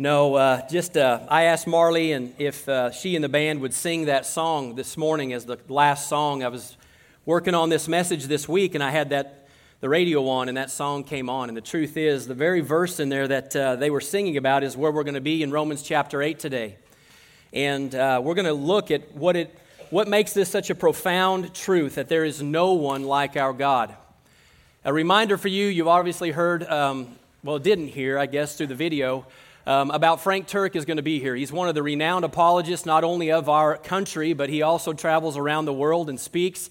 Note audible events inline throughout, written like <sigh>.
No, uh, just uh, I asked Marley and if uh, she and the band would sing that song this morning as the last song. I was working on this message this week, and I had that the radio on, and that song came on. And the truth is, the very verse in there that uh, they were singing about is where we're going to be in Romans chapter eight today, and uh, we're going to look at what it what makes this such a profound truth that there is no one like our God. A reminder for you: you've obviously heard, um, well, didn't hear, I guess, through the video um, about Frank Turek is going to be here. He's one of the renowned apologists, not only of our country, but he also travels around the world and speaks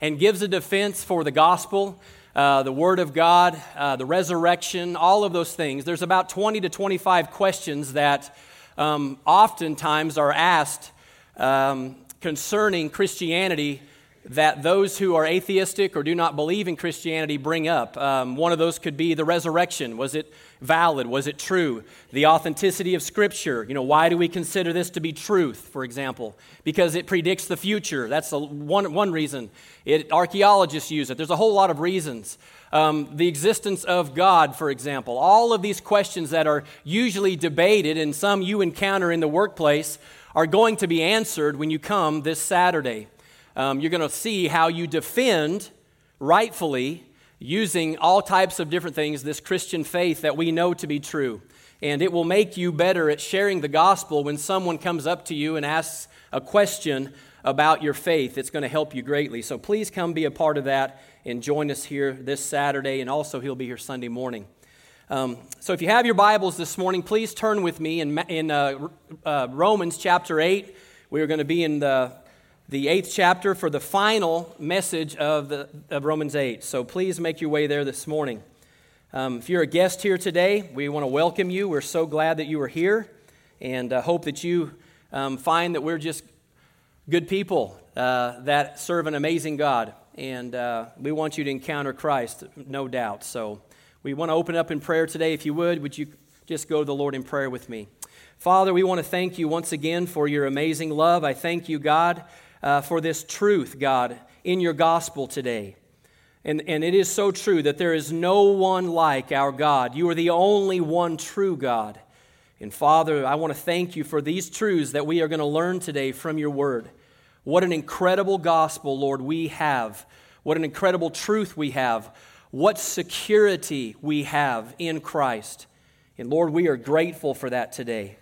and gives a defense for the gospel, uh, the Word of God, uh, the resurrection, all of those things. There's about 20 to 25 questions that um, oftentimes are asked um, concerning Christianity that those who are atheistic or do not believe in Christianity bring up. Um, one of those could be the resurrection. Was it valid? Was it true? The authenticity of Scripture. You know, why do we consider this to be truth, for example? Because it predicts the future. That's a, one, one reason. It, archaeologists use it. There's a whole lot of reasons. Um, the existence of God, for example. All of these questions that are usually debated and some you encounter in the workplace are going to be answered when you come this Saturday. Um, you're going to see how you defend rightfully using all types of different things, this Christian faith that we know to be true. And it will make you better at sharing the gospel when someone comes up to you and asks a question about your faith. It's going to help you greatly. So please come be a part of that and join us here this Saturday, and also he'll be here Sunday morning. Um, so if you have your Bibles this morning, please turn with me in, in uh, uh, Romans chapter 8. We are going to be in the the eighth chapter for the final message of, the, of Romans 8. So please make your way there this morning. Um, if you're a guest here today, we want to welcome you. We're so glad that you are here and uh, hope that you um, find that we're just good people uh, that serve an amazing God. And uh, we want you to encounter Christ, no doubt. So we want to open up in prayer today. If you would, would you just go to the Lord in prayer with me? Father, we want to thank you once again for your amazing love. I thank you, God uh, for this truth, God, in your gospel today. And, and it is so true that there is no one like our God. You are the only one true God. And Father, I want to thank you for these truths that we are going to learn today from your word. What an incredible gospel, Lord, we have. What an incredible truth we have. What security we have in Christ. And Lord, we are grateful for that today.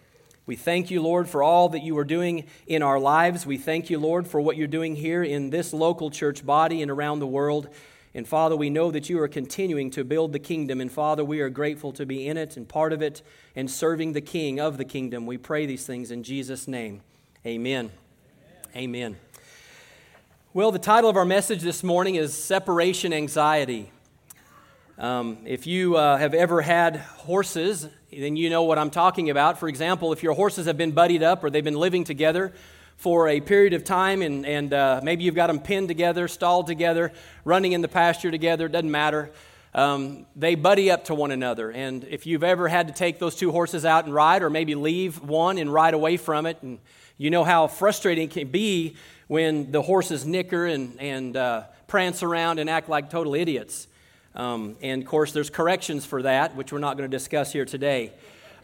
We thank you, Lord, for all that you are doing in our lives. We thank you, Lord, for what you're doing here in this local church body and around the world. And Father, we know that you are continuing to build the kingdom. And Father, we are grateful to be in it and part of it and serving the King of the kingdom. We pray these things in Jesus' name. Amen. Amen. Well, the title of our message this morning is Separation Anxiety. Um, if you uh, have ever had horses, then you know what I'm talking about. For example, if your horses have been buddied up or they've been living together for a period of time and, and uh, maybe you've got them pinned together, stalled together, running in the pasture together, doesn't matter. Um, they buddy up to one another. And if you've ever had to take those two horses out and ride, or maybe leave one and ride away from it, and you know how frustrating it can be when the horses nicker and, and uh, prance around and act like total idiots. Um, and of course, there's corrections for that, which we're not going to discuss here today.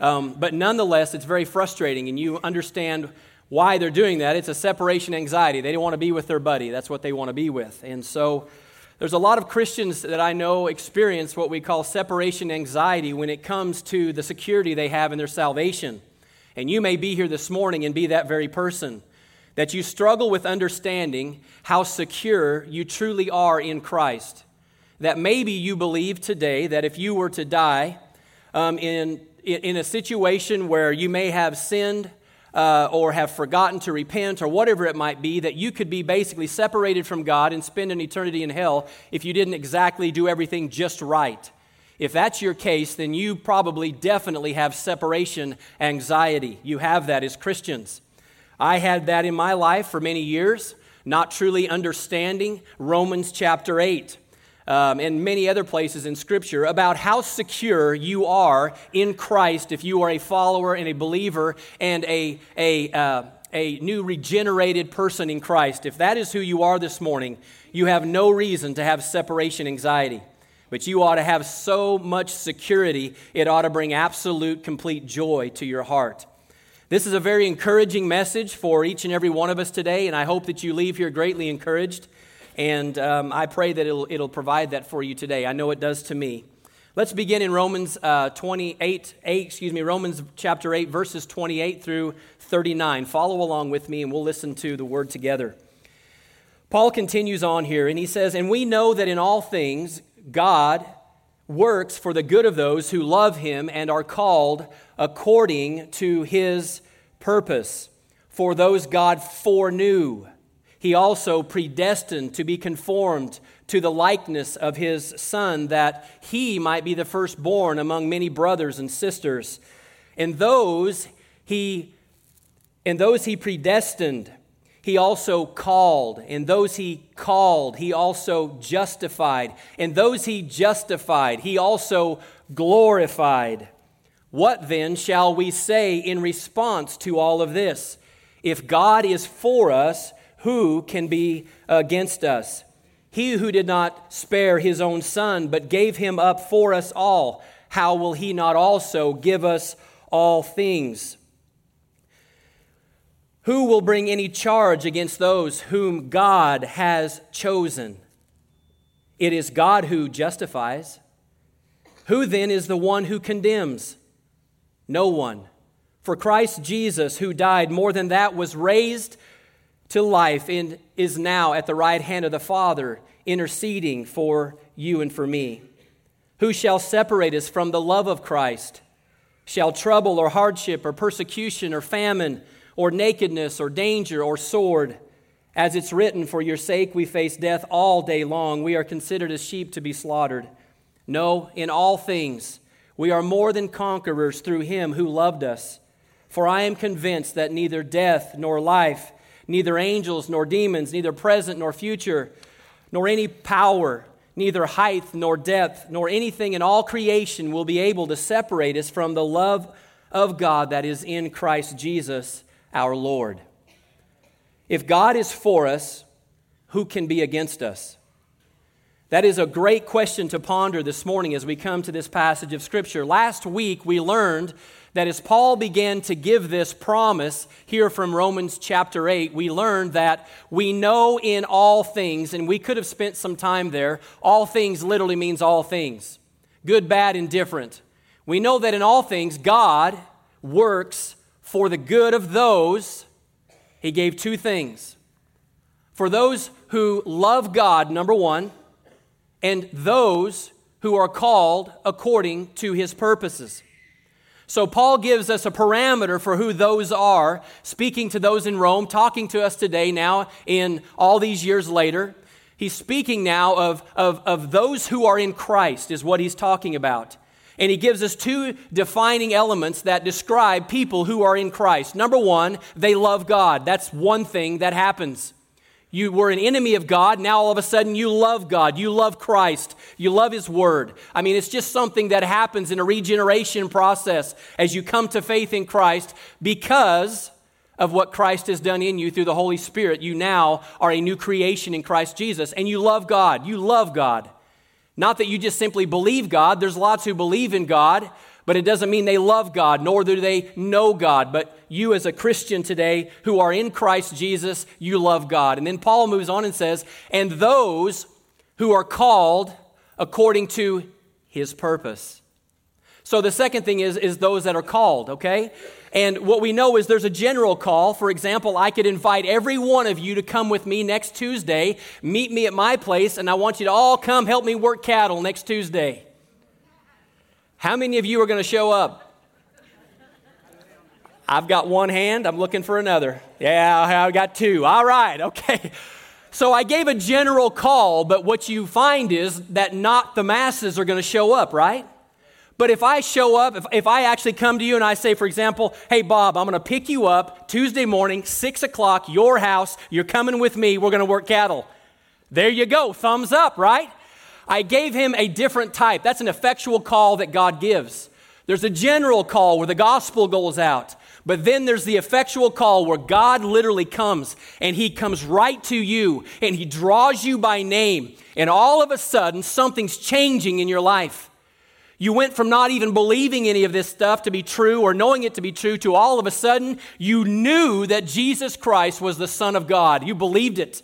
Um, but nonetheless, it's very frustrating, and you understand why they're doing that. It's a separation anxiety. They don't want to be with their buddy, that's what they want to be with. And so, there's a lot of Christians that I know experience what we call separation anxiety when it comes to the security they have in their salvation. And you may be here this morning and be that very person. That you struggle with understanding how secure you truly are in Christ that maybe you believe today that if you were to die um, in, in a situation where you may have sinned uh, or have forgotten to repent or whatever it might be, that you could be basically separated from God and spend an eternity in hell if you didn't exactly do everything just right. If that's your case, then you probably definitely have separation anxiety. You have that as Christians. I had that in my life for many years, not truly understanding Romans chapter 8 um, and many other places in Scripture about how secure you are in Christ if you are a follower and a believer and a, a, uh, a new regenerated person in Christ. If that is who you are this morning, you have no reason to have separation anxiety. but you ought to have so much security, it ought to bring absolute, complete joy to your heart. This is a very encouraging message for each and every one of us today, and I hope that you leave here greatly encouraged. And um, I pray that it'll, it'll provide that for you today. I know it does to me. Let's begin in Romans uh, 28, 8, excuse me, Romans chapter 8, verses 28 through 39. Follow along with me and we'll listen to the word together. Paul continues on here and he says, And we know that in all things God works for the good of those who love him and are called according to his purpose. For those God foreknew, he also predestined to be conformed to the likeness of his Son, that he might be the firstborn among many brothers and sisters. And those he, and those he predestined, he also called. And those he called, he also justified. And those he justified, he also glorified. What then shall we say in response to all of this? If God is for us, who can be against us? He who did not spare his own son, but gave him up for us all, how will he not also give us all things? Who will bring any charge against those whom God has chosen? It is God who justifies. Who then is the one who condemns? No one. For Christ Jesus, who died, more than that, was raised to life and is now at the right hand of the Father, interceding for you and for me. Who shall separate us from the love of Christ? Shall trouble or hardship or persecution or famine or nakedness or danger or sword? As it's written, For your sake we face death all day long. We are considered as sheep to be slaughtered. No, in all things, we are more than conquerors through him who loved us. For I am convinced that neither death nor life, neither angels nor demons, neither present nor future, nor any power, neither height nor depth, nor anything in all creation will be able to separate us from the love of God that is in Christ Jesus our Lord. If God is for us, who can be against us? That is a great question to ponder this morning as we come to this passage of Scripture. Last week we learned that as Paul began to give this promise here from Romans chapter 8, we learned that we know in all things, and we could have spent some time there. All things literally means all things good, bad, indifferent. We know that in all things, God works for the good of those. He gave two things for those who love God, number one, and those who are called according to his purposes. So, Paul gives us a parameter for who those are, speaking to those in Rome, talking to us today, now in all these years later. He's speaking now of, of, of those who are in Christ, is what he's talking about. And he gives us two defining elements that describe people who are in Christ. Number one, they love God. That's one thing that happens. You were an enemy of God. Now all of a sudden you love God. You love Christ. You love His Word. I mean, it's just something that happens in a regeneration process as you come to faith in Christ because of what Christ has done in you through the Holy Spirit. You now are a new creation in Christ Jesus and you love God. You love God. Not that you just simply believe God. There's lots who believe in God, but it doesn't mean they love God, nor do they know God. But you, as a Christian today who are in Christ Jesus, you love God. And then Paul moves on and says, and those who are called according to his purpose. So the second thing is, is those that are called, okay? And what we know is there's a general call. For example, I could invite every one of you to come with me next Tuesday, meet me at my place, and I want you to all come help me work cattle next Tuesday. How many of you are going to show up? I've got one hand. I'm looking for another. Yeah, I got two. All right, okay. So I gave a general call, but what you find is that not the masses are going to show up, right? But if I show up, if, if I actually come to you and I say, for example, hey, Bob, I'm going to pick you up Tuesday morning, 6 o'clock, your house, you're coming with me, we're going to work cattle. There you go, thumbs up, right? I gave him a different type. That's an effectual call that God gives. There's a general call where the gospel goes out. But then there's the effectual call where God literally comes and he comes right to you and he draws you by name. And all of a sudden, something's changing in your life. You went from not even believing any of this stuff to be true or knowing it to be true to all of a sudden you knew that Jesus Christ was the Son of God. You believed it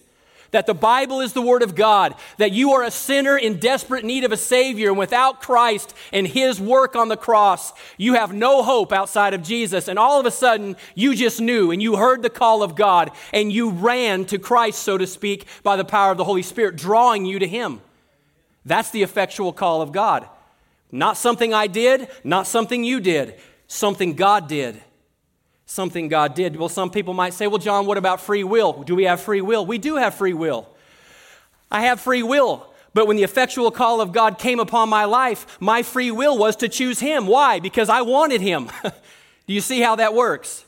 that the Bible is the Word of God, that you are a sinner in desperate need of a Savior, and without Christ and His work on the cross, you have no hope outside of Jesus. And all of a sudden, you just knew and you heard the call of God, and you ran to Christ, so to speak, by the power of the Holy Spirit, drawing you to Him. That's the effectual call of God. Not something I did, not something you did, something God did something God did. Well, some people might say, well, John, what about free will? Do we have free will? We do have free will. I have free will. But when the effectual call of God came upon my life, my free will was to choose Him. Why? Because I wanted Him. <laughs> do you see how that works?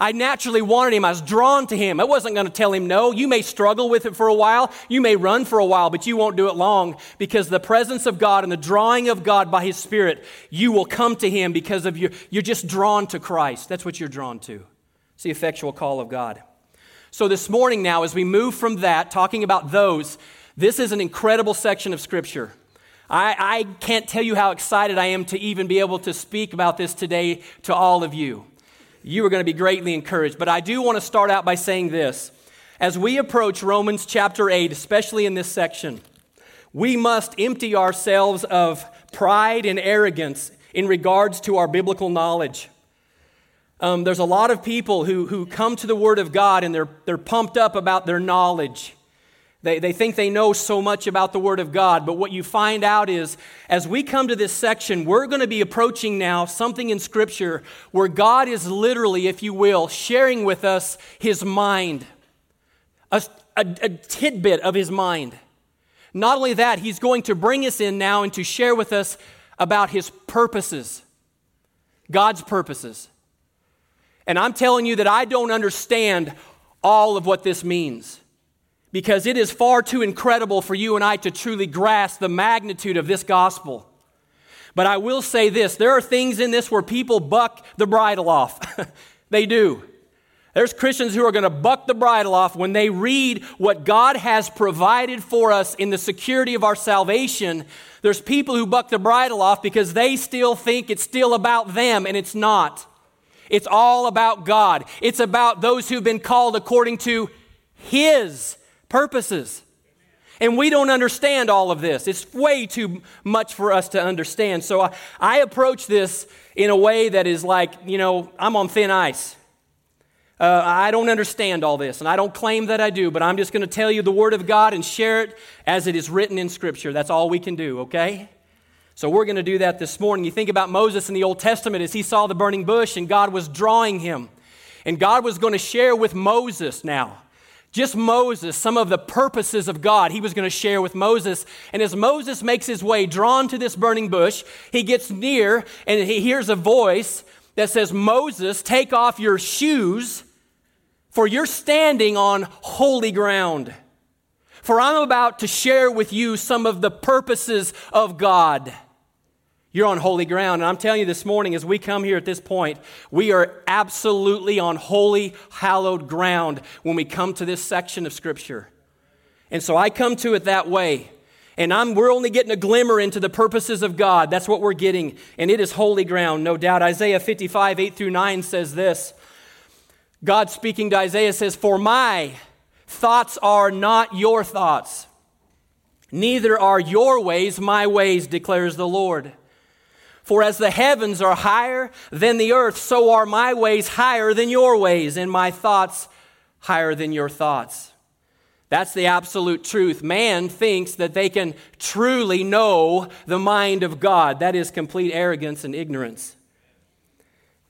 I naturally wanted him. I was drawn to him. I wasn't going to tell him no. You may struggle with it for a while. You may run for a while, but you won't do it long because the presence of God and the drawing of God by his spirit, you will come to him because of your, you're just drawn to Christ. That's what you're drawn to. It's the effectual call of God. So this morning now, as we move from that, talking about those, this is an incredible section of scripture. I, I can't tell you how excited I am to even be able to speak about this today to all of you you are going to be greatly encouraged. But I do want to start out by saying this. As we approach Romans chapter 8, especially in this section, we must empty ourselves of pride and arrogance in regards to our biblical knowledge. Um, there's a lot of people who, who come to the Word of God and they're, they're pumped up about their knowledge. They, they think they know so much about the Word of God, but what you find out is as we come to this section, we're going to be approaching now something in Scripture where God is literally, if you will, sharing with us His mind, a, a, a tidbit of His mind. Not only that, He's going to bring us in now and to share with us about His purposes, God's purposes. And I'm telling you that I don't understand all of what this means because it is far too incredible for you and I to truly grasp the magnitude of this gospel. But I will say this there are things in this where people buck the bridle off. <laughs> they do. There's Christians who are going to buck the bridle off when they read what God has provided for us in the security of our salvation. There's people who buck the bridle off because they still think it's still about them, and it's not. It's all about God. It's about those who've been called according to His purposes. And we don't understand all of this. It's way too much for us to understand. So I, I approach this in a way that is like, you know, I'm on thin ice. Uh, I don't understand all this, and I don't claim that I do, but I'm just going to tell you the Word of God and share it as it is written in Scripture. That's all we can do, okay? So we're going to do that this morning. You think about Moses in the Old Testament as he saw the burning bush and God was drawing him. And God was going to share with Moses now just Moses, some of the purposes of God he was going to share with Moses. And as Moses makes his way drawn to this burning bush, he gets near and he hears a voice that says, Moses, take off your shoes, for you're standing on holy ground. For I'm about to share with you some of the purposes of God. You're on holy ground. And I'm telling you this morning, as we come here at this point, we are absolutely on holy, hallowed ground when we come to this section of Scripture. And so I come to it that way. And I'm, we're only getting a glimmer into the purposes of God. That's what we're getting. And it is holy ground, no doubt. Isaiah 55, 8 through 9 says this God speaking to Isaiah says, For my thoughts are not your thoughts, neither are your ways my ways, declares the Lord. For as the heavens are higher than the earth, so are my ways higher than your ways, and my thoughts higher than your thoughts. That's the absolute truth. Man thinks that they can truly know the mind of God. That is complete arrogance and ignorance.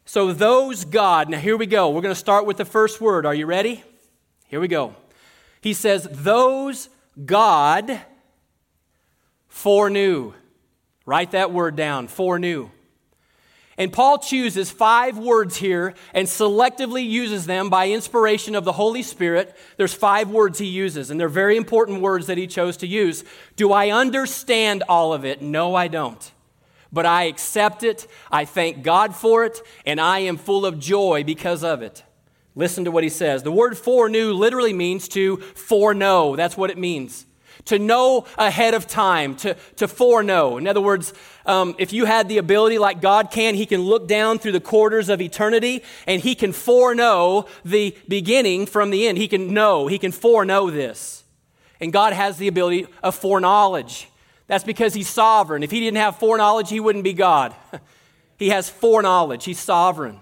So, those God, now here we go. We're going to start with the first word. Are you ready? Here we go. He says, Those God foreknew. Write that word down foreknew. And Paul chooses five words here and selectively uses them by inspiration of the Holy Spirit. There's five words he uses, and they're very important words that he chose to use. Do I understand all of it? No, I don't. but I accept it. I thank God for it, and I am full of joy because of it. Listen to what he says. The word foreknew literally means to foreknow. That's what it means. To know ahead of time, to, to foreknow. In other words, um, if you had the ability like God can, He can look down through the quarters of eternity and He can foreknow the beginning from the end. He can know, He can foreknow this. And God has the ability of foreknowledge. That's because He's sovereign. If He didn't have foreknowledge, He wouldn't be God. <laughs> he has foreknowledge, He's sovereign.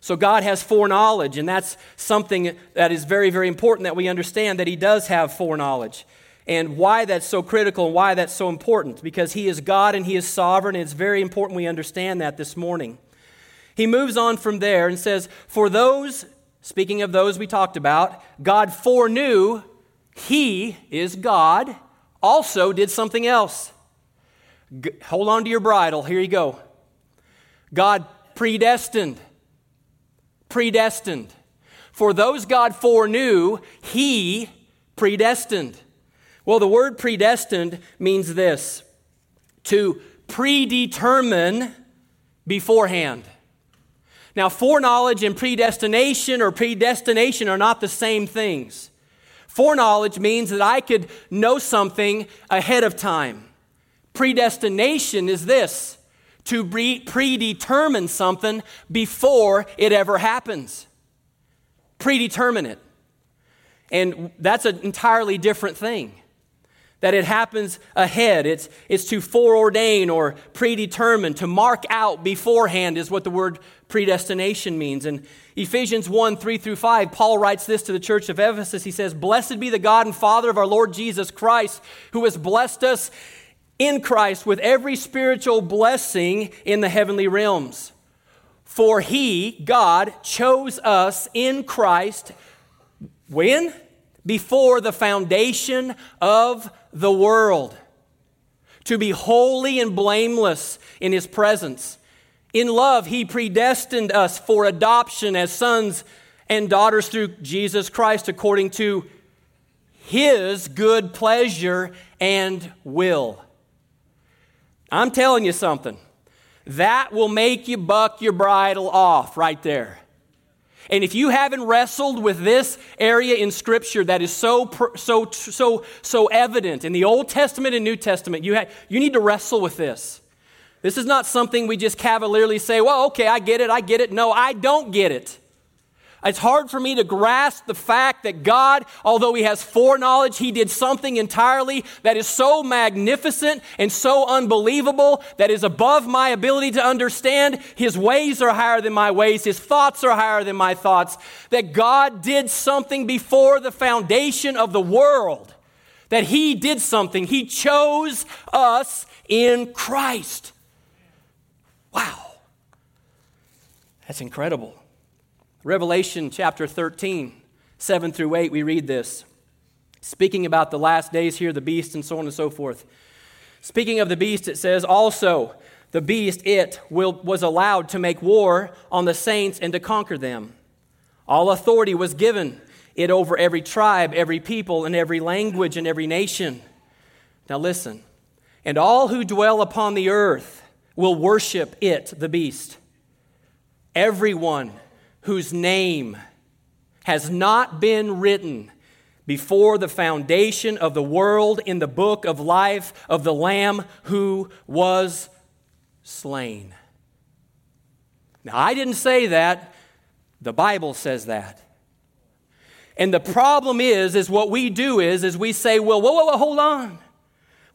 So God has foreknowledge, and that's something that is very, very important that we understand that He does have foreknowledge. And why that's so critical and why that's so important, because He is God and He is sovereign, and it's very important we understand that this morning. He moves on from there and says, For those, speaking of those we talked about, God foreknew He is God also did something else. G- hold on to your bridle. Here you go. God predestined. Predestined. For those God foreknew, He predestined. Well, the word predestined means this to predetermine beforehand. Now, foreknowledge and predestination or predestination are not the same things. Foreknowledge means that I could know something ahead of time. Predestination is this to pre- predetermine something before it ever happens. Predetermine it. And that's an entirely different thing. That it happens ahead. It's, it's to foreordain or predetermine, to mark out beforehand, is what the word predestination means. And Ephesians 1 3 through 5, Paul writes this to the church of Ephesus. He says, Blessed be the God and Father of our Lord Jesus Christ, who has blessed us in Christ with every spiritual blessing in the heavenly realms. For he, God, chose us in Christ when? Before the foundation of the world, to be holy and blameless in his presence. In love, He predestined us for adoption as sons and daughters through Jesus Christ according to His good pleasure and will. I'm telling you something. That will make you buck your bridle off right there. And if you haven't wrestled with this area in Scripture that is so, so, so, so evident in the Old Testament and New Testament, you, ha- you need to wrestle with this. This is not something we just cavalierly say, well, okay, I get it, I get it. No, I don't get it. It's hard for me to grasp the fact that God, although He has foreknowledge, He did something entirely that is so magnificent and so unbelievable that is above my ability to understand. His ways are higher than my ways, His thoughts are higher than my thoughts. That God did something before the foundation of the world. That He did something. He chose us in Christ. Wow. That's incredible. Revelation chapter 13, 7 through 8, we read this. Speaking about the last days here, the beast, and so on and so forth. Speaking of the beast, it says, Also, the beast, it, will, was allowed to make war on the saints and to conquer them. All authority was given it over every tribe, every people, and every language, and every nation. Now listen. And all who dwell upon the earth will worship it, the beast. Everyone whose name has not been written before the foundation of the world in the book of life of the Lamb who was slain. Now, I didn't say that, the Bible says that. And the problem is, is what we do is, is we say, well, whoa, whoa, whoa, hold on.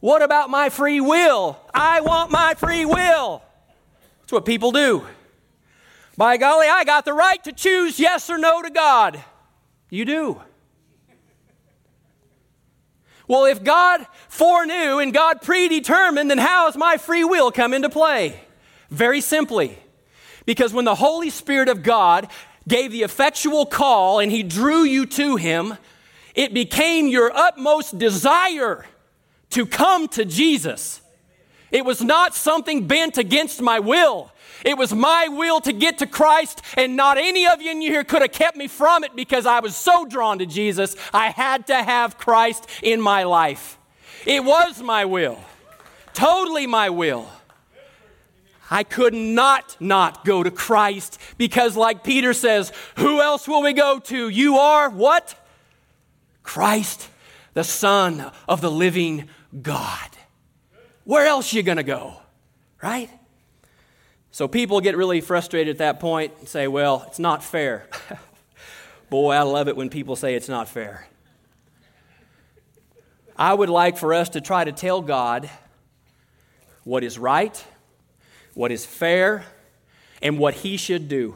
What about my free will? I want my free will. That's what people do. By golly, I got the right to choose yes or no to God. You do. Well, if God foreknew and God predetermined, then how has my free will come into play? Very simply, because when the Holy Spirit of God gave the effectual call and He drew you to Him, it became your utmost desire to come to Jesus. It was not something bent against my will. It was my will to get to Christ, and not any of you in here could have kept me from it because I was so drawn to Jesus. I had to have Christ in my life. It was my will, totally my will. I could not not go to Christ because, like Peter says, who else will we go to? You are what? Christ, the Son of the living God. Where else are you to go? Right? So people get really frustrated at that point and say, well, it's not fair. <laughs> Boy, I love it when people say it's not fair. I would like for us to try to tell God what is right what is fair, and what he should do.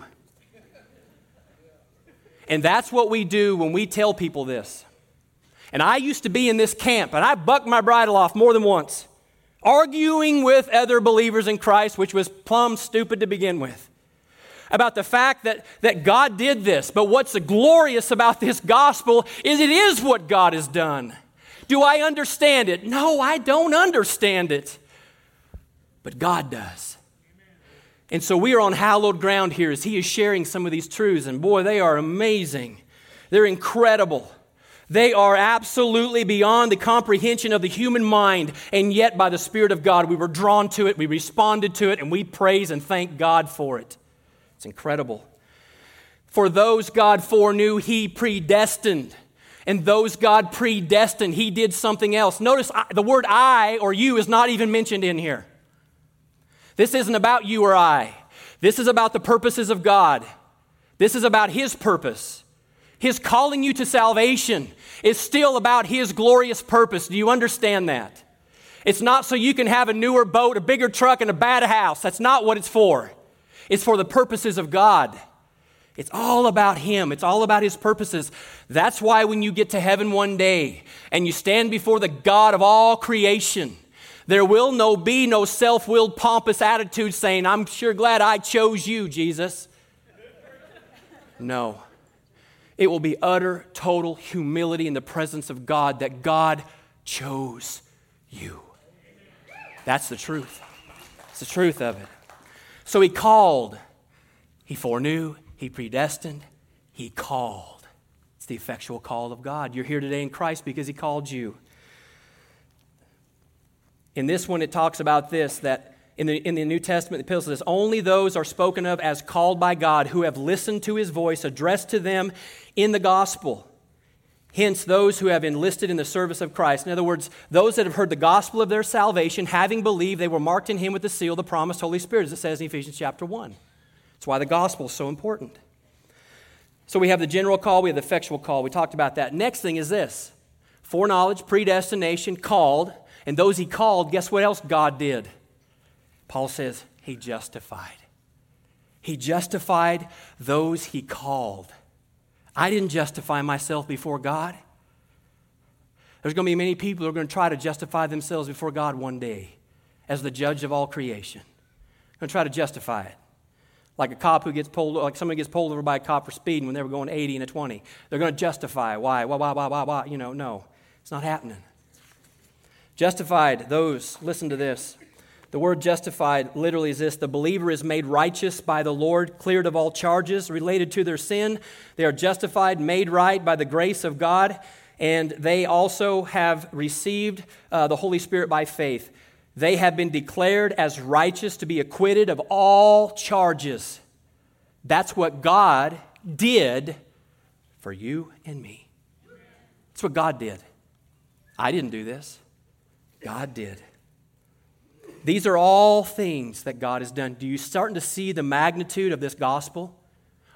And that's what we do when we tell people this. And I used to be in this camp, and I bucked my bridle off more than once, arguing with other believers in Christ, which was plumb stupid to begin with, about the fact that, that God did this. But what's glorious about this gospel is it is what God has done. Do I understand it? No, I don't understand it. But God does. And so we are on hallowed ground here as he is sharing some of these truths. And boy, they are amazing. They're incredible. They are absolutely beyond the comprehension of the human mind. And yet, by the Spirit of God, we were drawn to it, we responded to it, and we praise and thank God for it. It's incredible. For those God foreknew, he predestined. And those God predestined, he did something else. Notice the word I or you is not even mentioned in here. This isn't about you or I. This is about the purposes of God. This is about His purpose. His calling you to salvation is still about His glorious purpose. Do you understand that? It's not so you can have a newer boat, a bigger truck, and a bad house. That's not what it's for. It's for the purposes of God. It's all about Him. It's all about His purposes. That's why when you get to heaven one day and you stand before the God of all creation, there will no be no self-willed pompous attitude saying, "I'm sure glad I chose you, Jesus." No. It will be utter total humility in the presence of God that God chose you. That's the truth. It's the truth of it. So he called, he foreknew, he predestined, he called. It's the effectual call of God. You're here today in Christ because he called you. In this one, it talks about this that in the, in the New Testament, the epistle says, Only those are spoken of as called by God who have listened to his voice addressed to them in the gospel. Hence, those who have enlisted in the service of Christ. In other words, those that have heard the gospel of their salvation, having believed, they were marked in him with the seal, the promised Holy Spirit, as it says in Ephesians chapter 1. That's why the gospel is so important. So we have the general call, we have the effectual call. We talked about that. Next thing is this foreknowledge, predestination, called. And those he called, guess what else God did? Paul says, He justified. He justified those he called. I didn't justify myself before God. There's going to be many people who are going to try to justify themselves before God one day as the judge of all creation. They're going to try to justify it. Like a cop who gets pulled, like somebody gets pulled over by a cop for speeding when they were going 80 and a 20. They're going to justify why, why, why, why, why, why. You know, no, it's not happening. Justified, those, listen to this. The word justified literally is this the believer is made righteous by the Lord, cleared of all charges related to their sin. They are justified, made right by the grace of God, and they also have received uh, the Holy Spirit by faith. They have been declared as righteous to be acquitted of all charges. That's what God did for you and me. That's what God did. I didn't do this. God did. These are all things that God has done. Do you starting to see the magnitude of this gospel?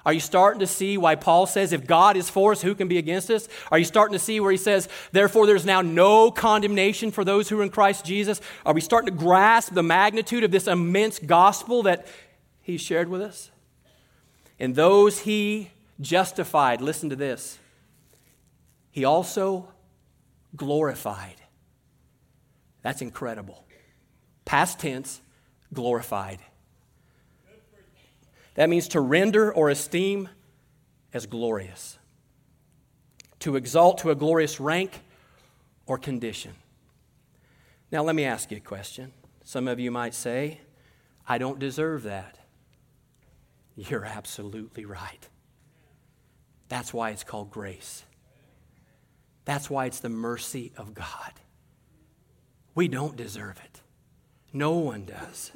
Are you starting to see why Paul says, if God is for us, who can be against us? Are you starting to see where he says, therefore, there's now no condemnation for those who are in Christ Jesus? Are we starting to grasp the magnitude of this immense gospel that he shared with us? And those he justified, listen to this, he also glorified. That's incredible. Past tense, glorified. That means to render or esteem as glorious, to exalt to a glorious rank or condition. Now, let me ask you a question. Some of you might say, I don't deserve that. You're absolutely right. That's why it's called grace. That's why it's the mercy of God. We don't deserve it. No one does.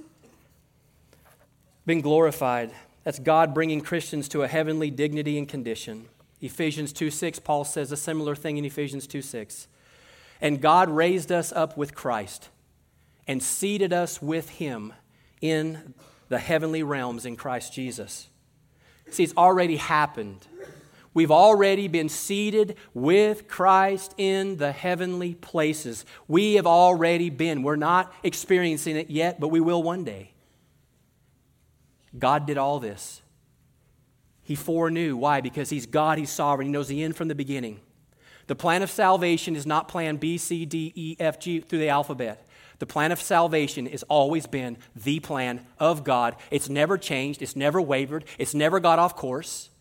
been glorified. That's God bringing Christians to a heavenly dignity and condition. Ephesians 2 6, Paul says a similar thing in Ephesians 2 6. And God raised us up with Christ and seated us with him in the heavenly realms in Christ Jesus. See, it's already happened. We've already been seated with Christ in the heavenly places. We have already been. We're not experiencing it yet, but we will one day. God did all this. He foreknew. Why? Because He's God, He's sovereign, He knows the end from the beginning. The plan of salvation is not plan B, C, D, E, F, G through the alphabet. The plan of salvation has always been the plan of God. It's never changed, it's never wavered, it's never got off course.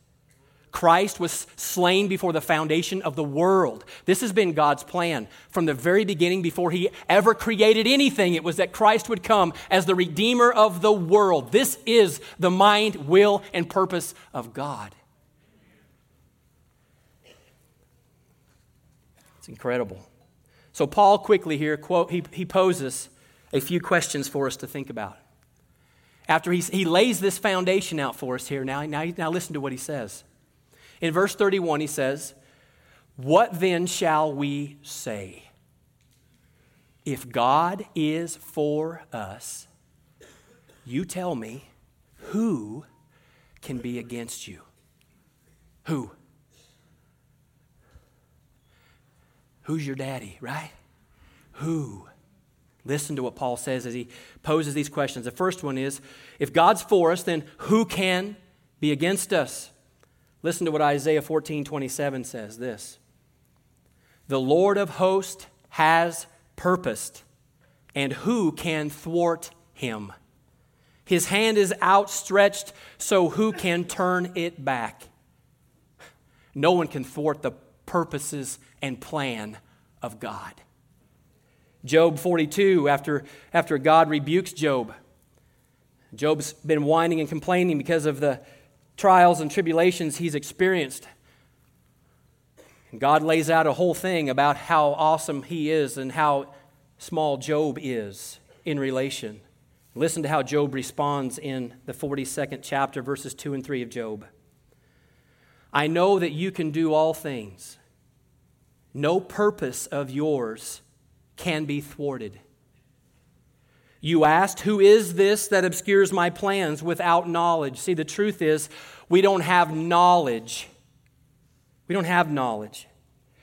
Christ was slain before the foundation of the world. This has been God's plan from the very beginning, before He ever created anything. It was that Christ would come as the Redeemer of the world. This is the mind, will, and purpose of God. It's incredible. So, Paul quickly here, quote, he, he poses a few questions for us to think about. After he, he lays this foundation out for us here, now, now, now listen to what he says. In verse 31, he says, What then shall we say? If God is for us, you tell me, who can be against you? Who? Who's your daddy, right? Who? Listen to what Paul says as he poses these questions. The first one is if God's for us, then who can be against us? Listen to what Isaiah 14 27 says this The Lord of hosts has purposed, and who can thwart him? His hand is outstretched, so who can turn it back? No one can thwart the purposes and plan of God. Job 42, after, after God rebukes Job, Job's been whining and complaining because of the trials and tribulations he's experienced. And God lays out a whole thing about how awesome he is and how small Job is in relation. Listen to how Job responds in the 42nd chapter, verses 2 and 3 of Job. I know that you can do all things no purpose of yours can be thwarted. You asked, Who is this that obscures my plans without knowledge? See, the truth is, we don't have knowledge. We don't have knowledge.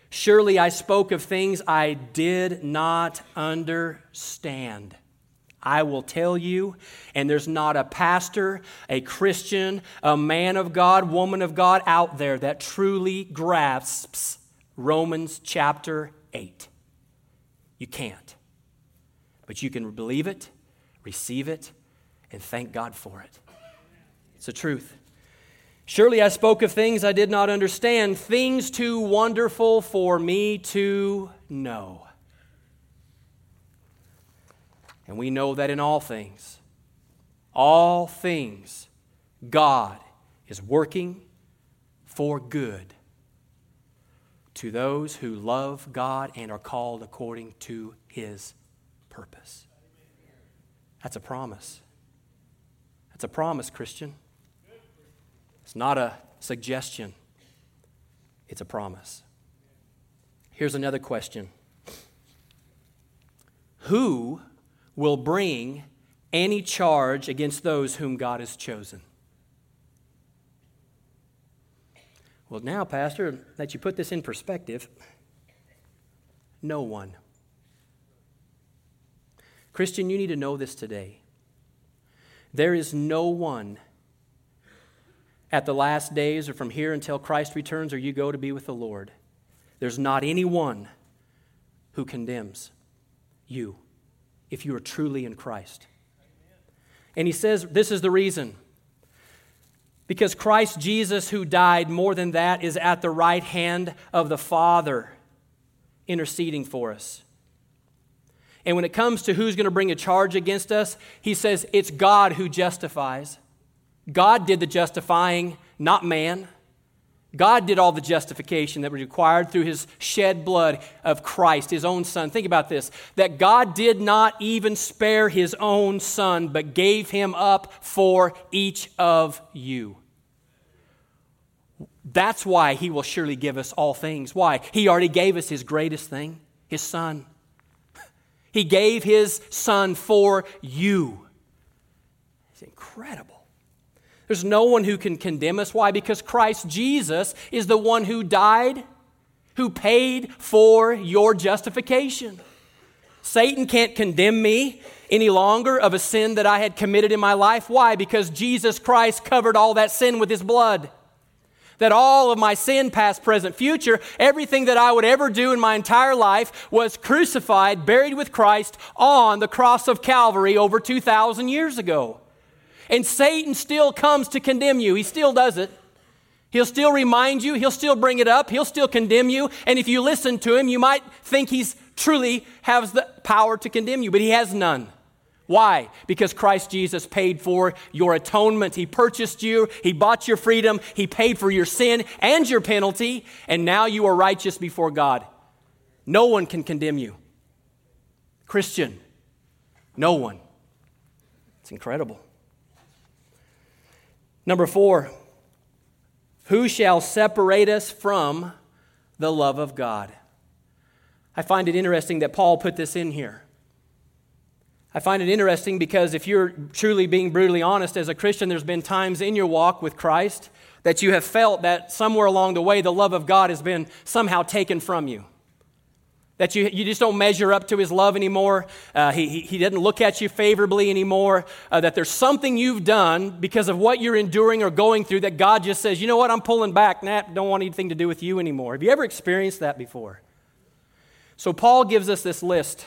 Surely I spoke of things I did not understand. I will tell you, and there's not a pastor, a Christian, a man of God, woman of God out there that truly grasps Romans chapter 8. You can't. But you can believe it, receive it, and thank God for it. It's the truth. Surely I spoke of things I did not understand, things too wonderful for me to know. And we know that in all things, all things, God is working for good to those who love God and are called according to his purpose. That's a promise. That's a promise, Christian. It's not a suggestion, it's a promise. Here's another question Who will bring any charge against those whom God has chosen? Well, now, Pastor, that you put this in perspective, no one. Christian, you need to know this today. There is no one at the last days or from here until Christ returns or you go to be with the Lord. There's not anyone who condemns you if you are truly in Christ. And he says this is the reason because Christ Jesus, who died, more than that, is at the right hand of the Father interceding for us. And when it comes to who's going to bring a charge against us, he says it's God who justifies. God did the justifying, not man. God did all the justification that was required through his shed blood of Christ, his own son. Think about this that God did not even spare his own son, but gave him up for each of you. That's why he will surely give us all things. Why? He already gave us his greatest thing, his son. He gave his son for you. It's incredible. There's no one who can condemn us. Why? Because Christ Jesus is the one who died, who paid for your justification. Satan can't condemn me any longer of a sin that I had committed in my life. Why? Because Jesus Christ covered all that sin with his blood. That all of my sin, past, present, future, everything that I would ever do in my entire life was crucified, buried with Christ on the cross of Calvary over 2,000 years ago. And Satan still comes to condemn you. He still does it. He'll still remind you, he'll still bring it up, he'll still condemn you. And if you listen to him, you might think he's truly has the power to condemn you, but he has none. Why? Because Christ Jesus paid for your atonement. He purchased you, He bought your freedom, He paid for your sin and your penalty, and now you are righteous before God. No one can condemn you. Christian, no one. It's incredible. Number four, who shall separate us from the love of God? I find it interesting that Paul put this in here. I find it interesting because if you're truly being brutally honest as a Christian, there's been times in your walk with Christ that you have felt that somewhere along the way the love of God has been somehow taken from you. That you, you just don't measure up to his love anymore. Uh, he, he, doesn't look at you favorably anymore. Uh, that there's something you've done because of what you're enduring or going through that God just says, you know what, I'm pulling back. Nah, don't want anything to do with you anymore. Have you ever experienced that before? So Paul gives us this list.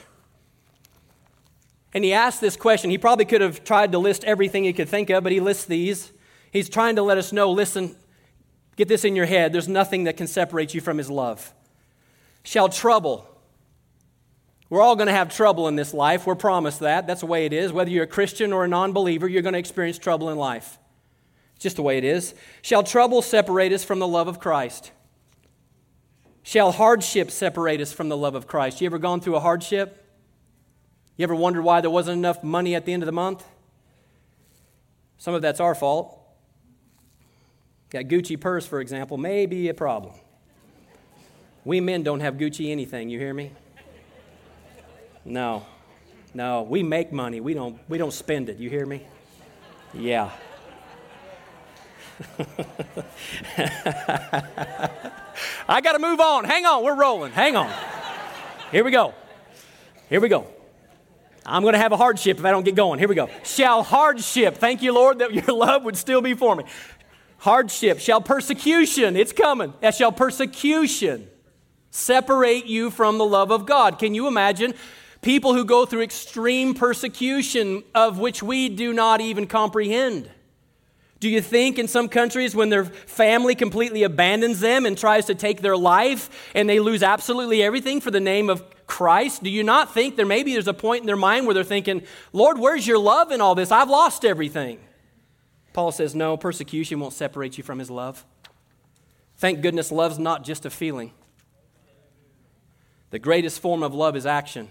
And he asks this question. He probably could have tried to list everything he could think of, but he lists these. He's trying to let us know listen, get this in your head. There's nothing that can separate you from his love. Shall trouble, we're all going to have trouble in this life. We're promised that. That's the way it is. Whether you're a Christian or a non believer, you're going to experience trouble in life. It's just the way it is. Shall trouble separate us from the love of Christ? Shall hardship separate us from the love of Christ? You ever gone through a hardship? You ever wondered why there wasn't enough money at the end of the month? Some of that's our fault. Got Gucci purse, for example, may be a problem. We men don't have Gucci anything, you hear me? No. No, we make money. We don't we don't spend it. You hear me? Yeah. <laughs> I got to move on. Hang on, we're rolling. Hang on. Here we go. Here we go. I'm going to have a hardship if I don't get going. Here we go. Shall hardship, thank you, Lord, that your <laughs> love would still be for me. Hardship, shall persecution, it's coming. That shall persecution separate you from the love of God. Can you imagine people who go through extreme persecution of which we do not even comprehend. Do you think in some countries when their family completely abandons them and tries to take their life and they lose absolutely everything for the name of Christ, do you not think there maybe there's a point in their mind where they're thinking, Lord, where's your love in all this? I've lost everything. Paul says, No, persecution won't separate you from his love. Thank goodness love's not just a feeling. The greatest form of love is action.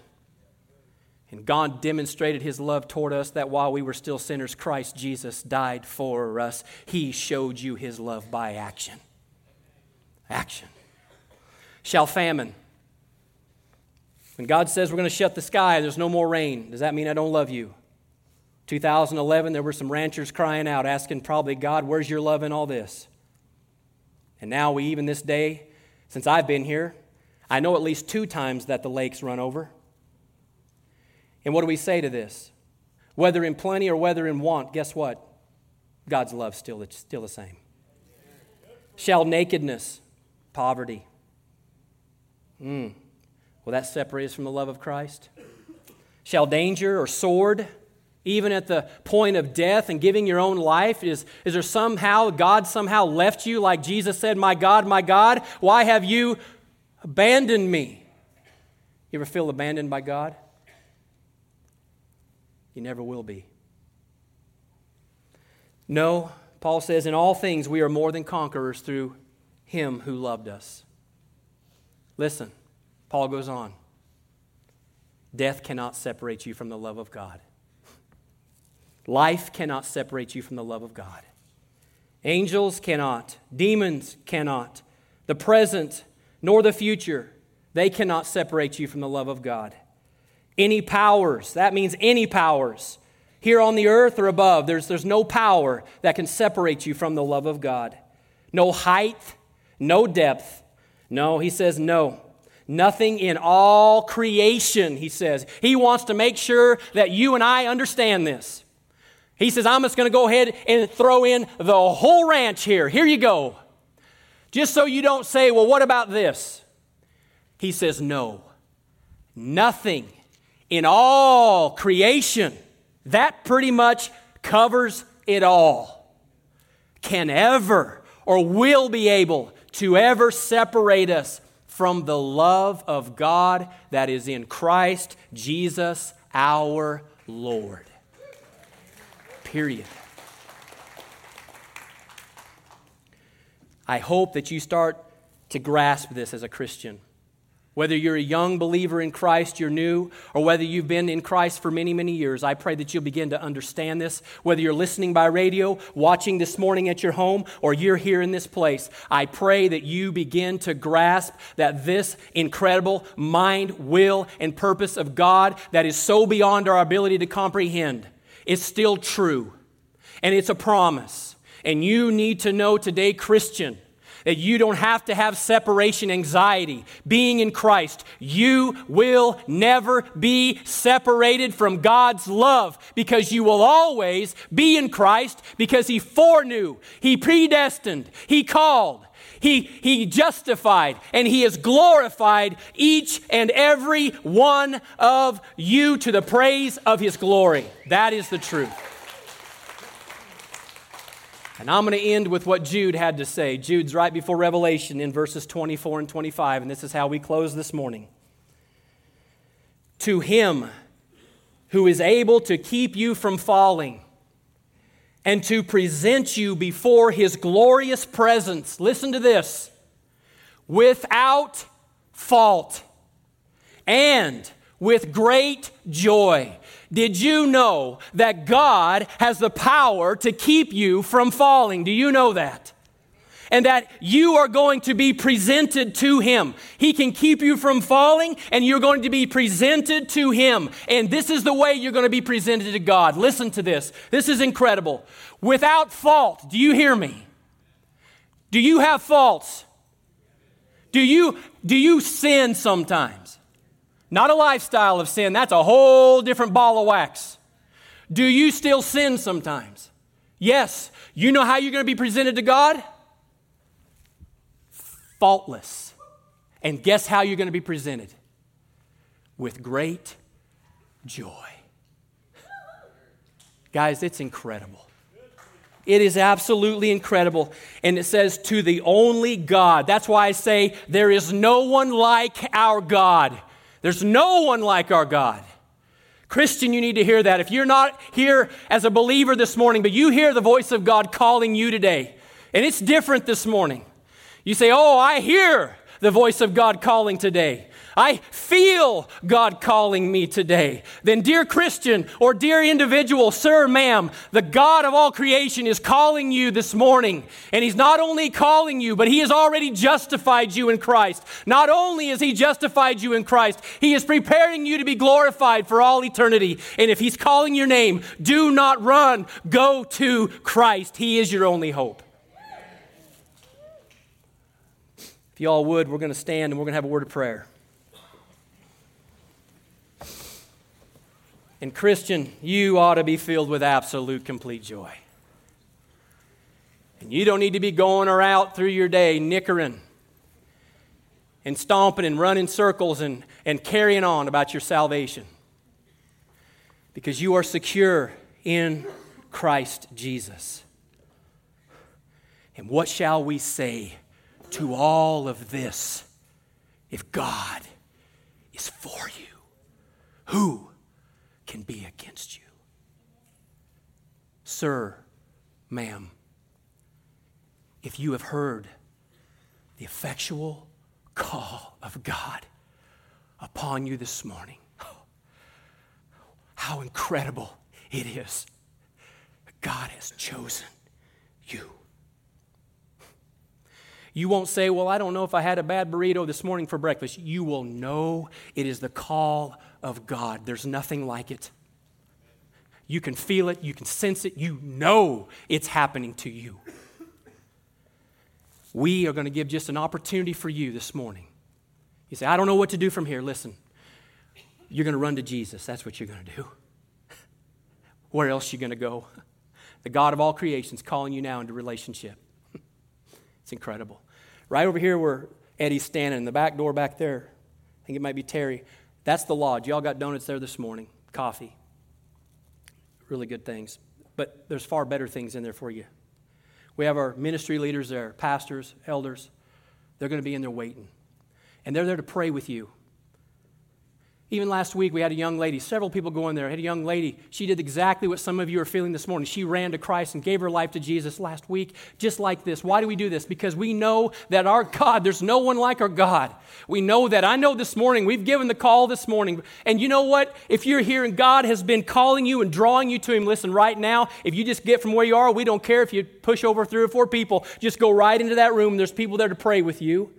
And God demonstrated his love toward us that while we were still sinners, Christ Jesus died for us. He showed you his love by action. Action. Shall famine. When God says we're going to shut the sky, there's no more rain, does that mean I don't love you? 2011, there were some ranchers crying out, asking probably, God, where's your love in all this? And now we, even this day, since I've been here, I know at least two times that the lakes run over. And what do we say to this? Whether in plenty or whether in want, guess what? God's love still still the same. Shall nakedness, poverty. Mm. Will that separate us from the love of Christ? Shall danger or sword, even at the point of death and giving your own life, is, is there somehow, God somehow left you like Jesus said, My God, my God, why have you abandoned me? You ever feel abandoned by God? You never will be. No, Paul says, in all things we are more than conquerors through him who loved us. Listen, Paul goes on. Death cannot separate you from the love of God. Life cannot separate you from the love of God. Angels cannot, demons cannot, the present nor the future, they cannot separate you from the love of God. Any powers, that means any powers, here on the earth or above, there's, there's no power that can separate you from the love of God. No height, no depth. No, he says no. Nothing in all creation, he says. He wants to make sure that you and I understand this. He says, I'm just going to go ahead and throw in the whole ranch here. Here you go. Just so you don't say, well, what about this? He says, no. Nothing in all creation, that pretty much covers it all, can ever or will be able to ever separate us from the love of God that is in Christ Jesus our Lord. Period. I hope that you start to grasp this as a Christian. Whether you're a young believer in Christ, you're new, or whether you've been in Christ for many, many years, I pray that you'll begin to understand this. Whether you're listening by radio, watching this morning at your home, or you're here in this place, I pray that you begin to grasp that this incredible mind, will, and purpose of God that is so beyond our ability to comprehend is still true. And it's a promise. And you need to know today, Christian, that you don't have to have separation anxiety. Being in Christ, you will never be separated from God's love because you will always be in Christ because He foreknew, He predestined, He called. He, he justified and he has glorified each and every one of you to the praise of his glory. That is the truth. And I'm going to end with what Jude had to say. Jude's right before Revelation in verses 24 and 25, and this is how we close this morning. To him who is able to keep you from falling and to present you before his glorious presence, listen to this, without fault and with great joy. Did you know that God has the power to keep you from falling? Do you know that? And that you are going to be presented to Him. He can keep you from falling, and you're going to be presented to Him. And this is the way you're going to be presented to God. Listen to this. This is incredible. Without fault. Do you hear me? Do you have faults? Do you, do you sin sometimes? Not a lifestyle of sin, that's a whole different ball of wax. Do you still sin sometimes? Yes. You know how you're going to be presented to God? Faultless. And guess how you're going to be presented? With great joy. Guys, it's incredible. It is absolutely incredible. And it says, to the only God. That's why I say, there is no one like our God. There's no one like our God. Christian, you need to hear that. If you're not here as a believer this morning, but you hear the voice of God calling you today, and it's different this morning. You say, Oh, I hear the voice of God calling today. I feel God calling me today, then, dear Christian or dear individual, sir, ma'am, the God of all creation is calling you this morning. And He's not only calling you, but He has already justified you in Christ. Not only has He justified you in Christ, He is preparing you to be glorified for all eternity. And if He's calling your name, do not run. Go to Christ. He is your only hope. If you all would, we're going to stand and we're going to have a word of prayer. And, Christian, you ought to be filled with absolute, complete joy. And you don't need to be going or out through your day nickering and stomping and running circles and, and carrying on about your salvation. Because you are secure in Christ Jesus. And what shall we say to all of this if God is for you? Who can be against you. Sir, ma'am, if you have heard the effectual call of God upon you this morning. How incredible it is. God has chosen you. You won't say, Well, I don't know if I had a bad burrito this morning for breakfast. You will know it is the call of God. There's nothing like it. You can feel it, you can sense it, you know it's happening to you. We are going to give just an opportunity for you this morning. You say, I don't know what to do from here. Listen, you're going to run to Jesus. That's what you're going to do. <laughs> Where else are you going to go? <laughs> The God of all creation is calling you now into relationship. <laughs> It's incredible. Right over here where Eddie's standing, in the back door back there, I think it might be Terry. That's the lodge. Y'all got donuts there this morning, coffee. Really good things. But there's far better things in there for you. We have our ministry leaders there, pastors, elders. They're going to be in there waiting. And they're there to pray with you. Even last week, we had a young lady, several people go in there. I had a young lady. She did exactly what some of you are feeling this morning. She ran to Christ and gave her life to Jesus last week, just like this. Why do we do this? Because we know that our God, there's no one like our God. We know that. I know this morning, we've given the call this morning. And you know what? If you're here and God has been calling you and drawing you to Him, listen, right now, if you just get from where you are, we don't care if you push over three or four people, just go right into that room. There's people there to pray with you.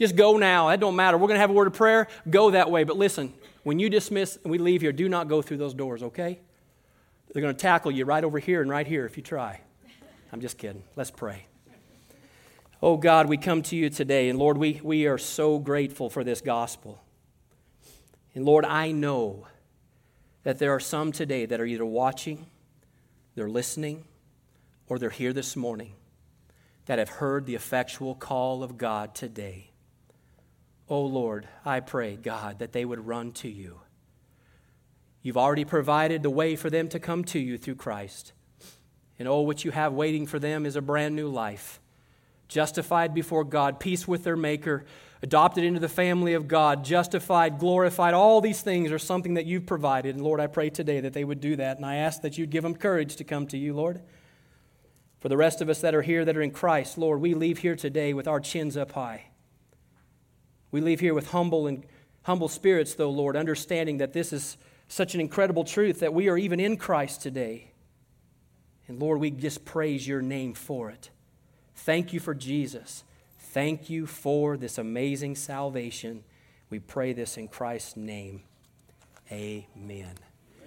Just go now. That don't matter. We're going to have a word of prayer. Go that way. But listen, when you dismiss and we leave here, do not go through those doors, okay? They're going to tackle you right over here and right here if you try. I'm just kidding. Let's pray. Oh God, we come to you today, and Lord, we, we are so grateful for this gospel. And Lord, I know that there are some today that are either watching, they're listening, or they're here this morning that have heard the effectual call of God today. Oh Lord, I pray, God, that they would run to you. You've already provided the way for them to come to you through Christ. And oh, what you have waiting for them is a brand new life. Justified before God, peace with their Maker, adopted into the family of God, justified, glorified. All these things are something that you've provided. And Lord, I pray today that they would do that. And I ask that you'd give them courage to come to you, Lord. For the rest of us that are here that are in Christ, Lord, we leave here today with our chins up high. We leave here with humble and humble spirits, though, Lord, understanding that this is such an incredible truth that we are even in Christ today. And Lord, we just praise your name for it. Thank you for Jesus. Thank you for this amazing salvation. We pray this in Christ's name. Amen.